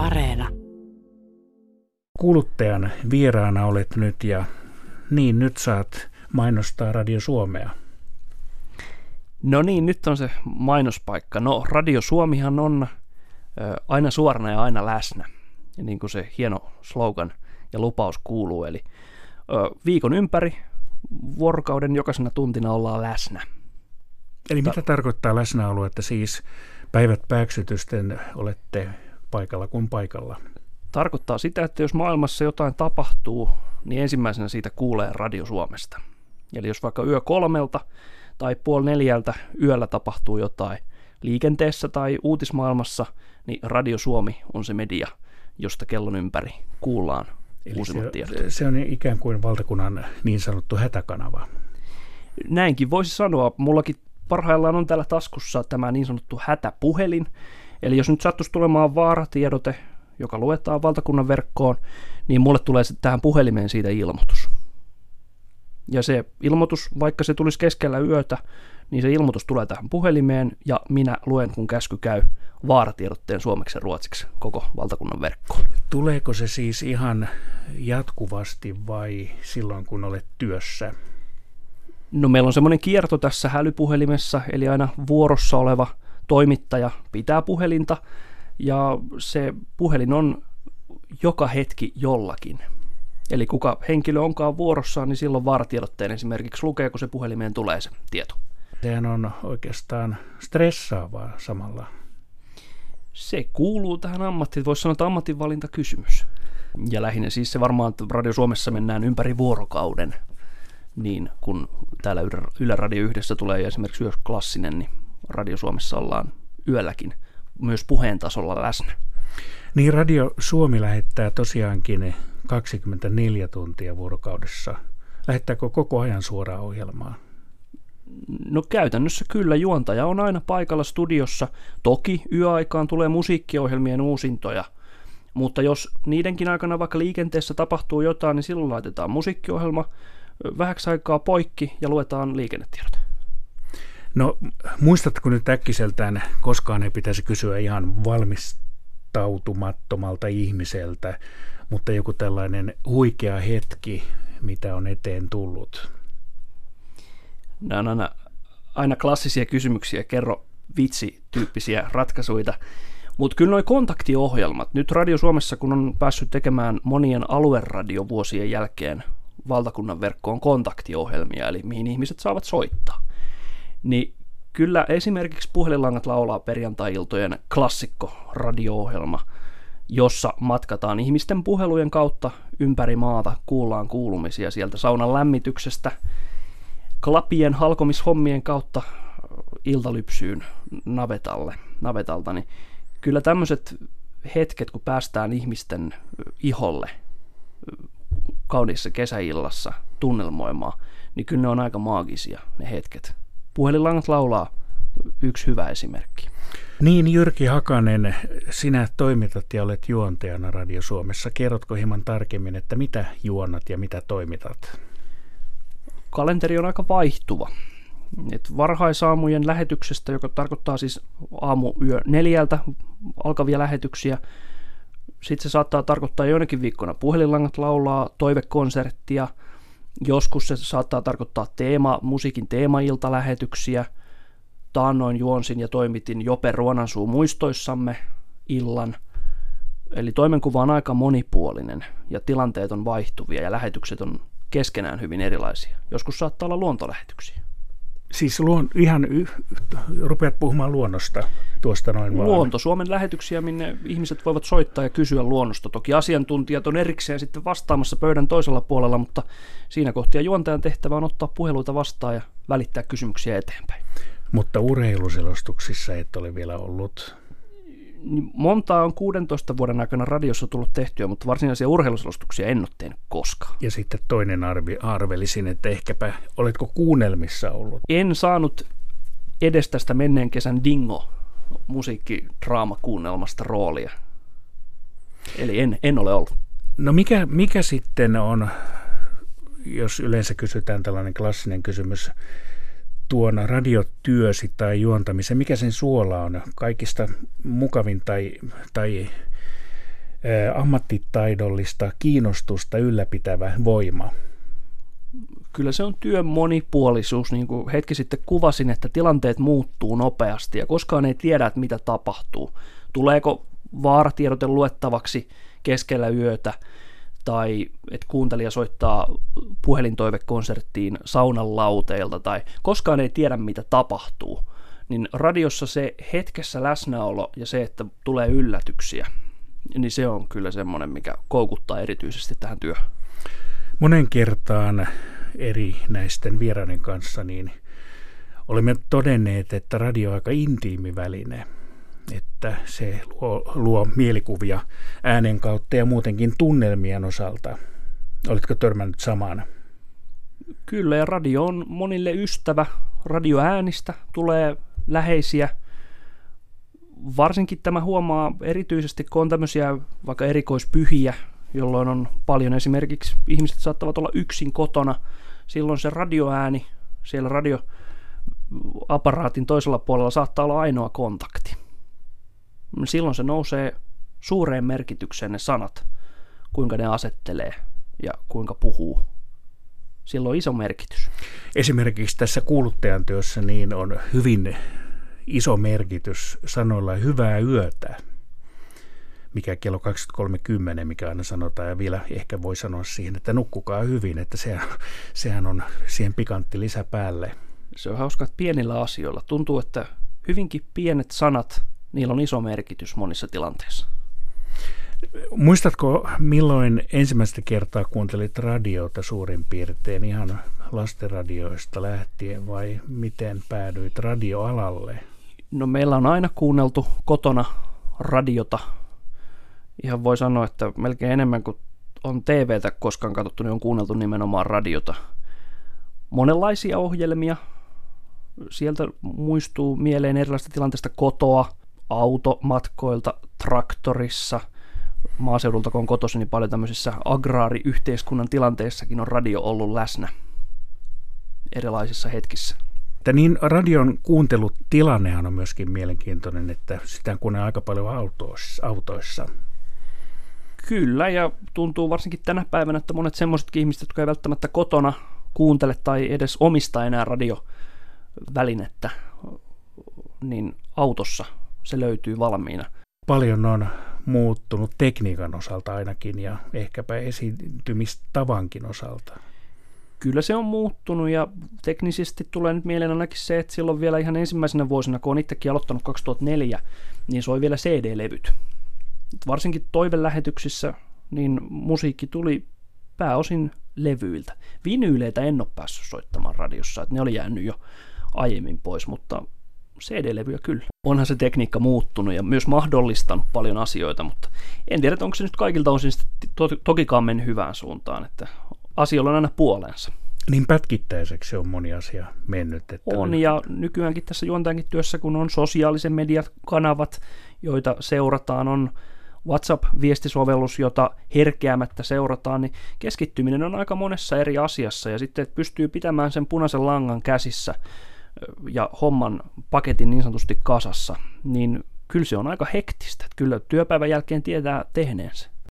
Areena. Kuuluttajan vieraana olet nyt ja niin nyt saat mainostaa Radio Suomea. No niin, nyt on se mainospaikka. No, Radio Suomihan on ö, aina suorana ja aina läsnä. Ja niin kuin se hieno slogan ja lupaus kuuluu. Eli ö, viikon ympäri, vuorokauden jokaisena tuntina ollaan läsnä. Eli mitä tarkoittaa läsnäolo, että siis päivät pääksytysten olette paikalla kuin paikalla? Tarkoittaa sitä, että jos maailmassa jotain tapahtuu, niin ensimmäisenä siitä kuulee Radio Suomesta. Eli jos vaikka yö kolmelta tai puoli neljältä yöllä tapahtuu jotain liikenteessä tai uutismaailmassa, niin Radio Suomi on se media, josta kellon ympäri kuullaan Eli uusimmat se, tiedot. se on ikään kuin valtakunnan niin sanottu hätäkanava. Näinkin voisi sanoa. Mullakin parhaillaan on täällä taskussa tämä niin sanottu hätäpuhelin. Eli jos nyt sattuisi tulemaan vaaratiedote, joka luetaan valtakunnan verkkoon, niin mulle tulee sitten tähän puhelimeen siitä ilmoitus. Ja se ilmoitus, vaikka se tulisi keskellä yötä, niin se ilmoitus tulee tähän puhelimeen ja minä luen, kun käsky käy vaaratiedotteen suomeksi ja ruotsiksi koko valtakunnan verkkoon. Tuleeko se siis ihan jatkuvasti vai silloin, kun olet työssä? No meillä on semmoinen kierto tässä hälypuhelimessa, eli aina vuorossa oleva toimittaja pitää puhelinta ja se puhelin on joka hetki jollakin. Eli kuka henkilö onkaan vuorossaan, niin silloin vaaratiedotteen esimerkiksi lukee, kun se puhelimeen tulee se tieto. Sehän on oikeastaan stressaavaa samalla. Se kuuluu tähän ammattiin, voisi sanoa, että ammatinvalintakysymys. Ja lähinnä siis se varmaan, että Radio Suomessa mennään ympäri vuorokauden, niin kun täällä Yle- Radio yhdessä tulee esimerkiksi yö klassinen, niin Radio Suomessa ollaan yölläkin myös puheen tasolla läsnä. Niin Radio Suomi lähettää tosiaankin 24 tuntia vuorokaudessa. Lähettääkö koko ajan suoraa ohjelmaa? No käytännössä kyllä juontaja on aina paikalla studiossa. Toki yöaikaan tulee musiikkiohjelmien uusintoja, mutta jos niidenkin aikana vaikka liikenteessä tapahtuu jotain, niin silloin laitetaan musiikkiohjelma vähäksi aikaa poikki ja luetaan liikennetiedot. No muistatko nyt äkkiseltään, koskaan ei pitäisi kysyä ihan valmistautumattomalta ihmiseltä, mutta joku tällainen huikea hetki, mitä on eteen tullut. Nämä on aina, aina klassisia kysymyksiä, kerro vitsi-tyyppisiä ratkaisuja. Mutta kyllä nuo kontaktiohjelmat, nyt Radio Suomessa kun on päässyt tekemään monien alueradiovuosien jälkeen valtakunnan verkkoon kontaktiohjelmia, eli mihin ihmiset saavat soittaa, niin kyllä esimerkiksi puhelinlangat laulaa perjantai-iltojen klassikko radio-ohjelma, jossa matkataan ihmisten puhelujen kautta ympäri maata, kuullaan kuulumisia sieltä saunan lämmityksestä, klapien halkomishommien kautta iltalypsyyn navetalle, navetalta, niin kyllä tämmöiset hetket, kun päästään ihmisten iholle kauniissa kesäillassa tunnelmoimaan, niin kyllä ne on aika maagisia ne hetket. Puhelinlangat laulaa yksi hyvä esimerkki. Niin, Jyrki Hakanen, sinä toimitat ja olet juontajana Radio Suomessa. Kerrotko hieman tarkemmin, että mitä juonat ja mitä toimitat? kalenteri on aika vaihtuva. Et varhaisaamujen lähetyksestä, joka tarkoittaa siis aamu yö neljältä alkavia lähetyksiä, sitten se saattaa tarkoittaa joinakin viikkona puhelinlangat laulaa, toivekonserttia, joskus se saattaa tarkoittaa teema, musiikin teemailtalähetyksiä, taannoin juonsin ja toimitin Jope Ruonansuu muistoissamme illan. Eli toimenkuva on aika monipuolinen ja tilanteet on vaihtuvia ja lähetykset on keskenään hyvin erilaisia. Joskus saattaa olla luontolähetyksiä. Siis luon, ihan y, rupeat puhumaan luonnosta tuosta noin vaan. Luonto Suomen lähetyksiä, minne ihmiset voivat soittaa ja kysyä luonnosta. Toki asiantuntijat on erikseen sitten vastaamassa pöydän toisella puolella, mutta siinä kohtia juontajan tehtävä on ottaa puheluita vastaan ja välittää kysymyksiä eteenpäin. Mutta urheiluselostuksissa et ole vielä ollut. Niin Montaa on 16 vuoden aikana radiossa tullut tehtyä, mutta varsinaisia urheiluselostuksia en ole tehnyt koskaan. Ja sitten toinen arvi, arvelisin, että ehkäpä oletko kuunnelmissa ollut. En saanut edes tästä menneen kesän Dingo musiikkidraamakuunnelmasta roolia. Eli en, en ole ollut. No mikä, mikä sitten on, jos yleensä kysytään tällainen klassinen kysymys, tuon radiotyösi tai juontamisen, mikä sen suola on kaikista mukavin tai, tai ammattitaidollista kiinnostusta ylläpitävä voima? Kyllä se on työn monipuolisuus, niin kuin hetki sitten kuvasin, että tilanteet muuttuu nopeasti ja koskaan ei tiedä, että mitä tapahtuu. Tuleeko vaaratiedote luettavaksi keskellä yötä, tai että kuuntelija soittaa puhelintoivekonserttiin saunan lauteilta, tai koskaan ei tiedä, mitä tapahtuu, niin radiossa se hetkessä läsnäolo ja se, että tulee yllätyksiä, niin se on kyllä semmoinen, mikä koukuttaa erityisesti tähän työhön. Monen kertaan eri näisten vieraiden kanssa, niin olemme todenneet, että radio on aika intiimi väline, että se luo, luo mielikuvia äänen kautta ja muutenkin tunnelmien osalta. Olitko törmännyt samaan? Kyllä, ja radio on monille ystävä. Radioäänistä tulee läheisiä. Varsinkin tämä huomaa erityisesti, kun on tämmöisiä vaikka erikoispyhiä, jolloin on paljon esimerkiksi ihmiset saattavat olla yksin kotona. Silloin se radioääni siellä radioaparaatin toisella puolella saattaa olla ainoa kontakti. Silloin se nousee suureen merkitykseen ne sanat, kuinka ne asettelee ja kuinka puhuu. Silloin on iso merkitys. Esimerkiksi tässä kuuluttajan työssä niin on hyvin iso merkitys sanoilla hyvää yötä mikä kello 23.10, mikä aina sanotaan, ja vielä ehkä voi sanoa siihen, että nukkukaa hyvin, että sehän, sehän on siihen pikantti lisä päälle. Se on hauska, että pienillä asioilla tuntuu, että hyvinkin pienet sanat, niillä on iso merkitys monissa tilanteissa. Muistatko, milloin ensimmäistä kertaa kuuntelit radiota suurin piirtein ihan lastenradioista lähtien vai miten päädyit radioalalle? No meillä on aina kuunneltu kotona radiota ihan voi sanoa, että melkein enemmän kuin on TVtä koskaan katsottu, niin on kuunneltu nimenomaan radiota. Monenlaisia ohjelmia. Sieltä muistuu mieleen erilaisista tilanteista kotoa, automatkoilta, traktorissa. Maaseudulta, kun on kotossa, niin paljon tämmöisissä agraariyhteiskunnan tilanteissakin on radio ollut läsnä erilaisissa hetkissä. Että niin radion kuuntelutilannehan on myöskin mielenkiintoinen, että sitä kuunnellaan aika paljon autoissa. autoissa. Kyllä, ja tuntuu varsinkin tänä päivänä, että monet semmoisetkin ihmiset, jotka ei välttämättä kotona kuuntele tai edes omista enää radiovälinettä, niin autossa se löytyy valmiina. Paljon on muuttunut tekniikan osalta ainakin ja ehkäpä esiintymistavankin osalta. Kyllä se on muuttunut ja teknisesti tulee nyt mieleen ainakin se, että silloin vielä ihan ensimmäisenä vuosina, kun on itsekin aloittanut 2004, niin soi vielä CD-levyt varsinkin toivelähetyksissä, niin musiikki tuli pääosin levyiltä. Vinyyleitä en ole päässyt soittamaan radiossa, että ne oli jäänyt jo aiemmin pois, mutta CD-levyjä kyllä. Onhan se tekniikka muuttunut ja myös mahdollistanut paljon asioita, mutta en tiedä, onko se nyt kaikilta osin to- tokikaan mennyt hyvään suuntaan, että asioilla on aina puolensa. Niin pätkittäiseksi on moni asia mennyt. Että on, ja nykyäänkin tässä juontajankin työssä, kun on sosiaalisen median kanavat, joita seurataan, on WhatsApp-viestisovellus, jota herkeämättä seurataan, niin keskittyminen on aika monessa eri asiassa ja sitten että pystyy pitämään sen punaisen langan käsissä ja homman paketin niin sanotusti kasassa, niin kyllä se on aika hektistä. Kyllä työpäivän jälkeen tietää tehneensä.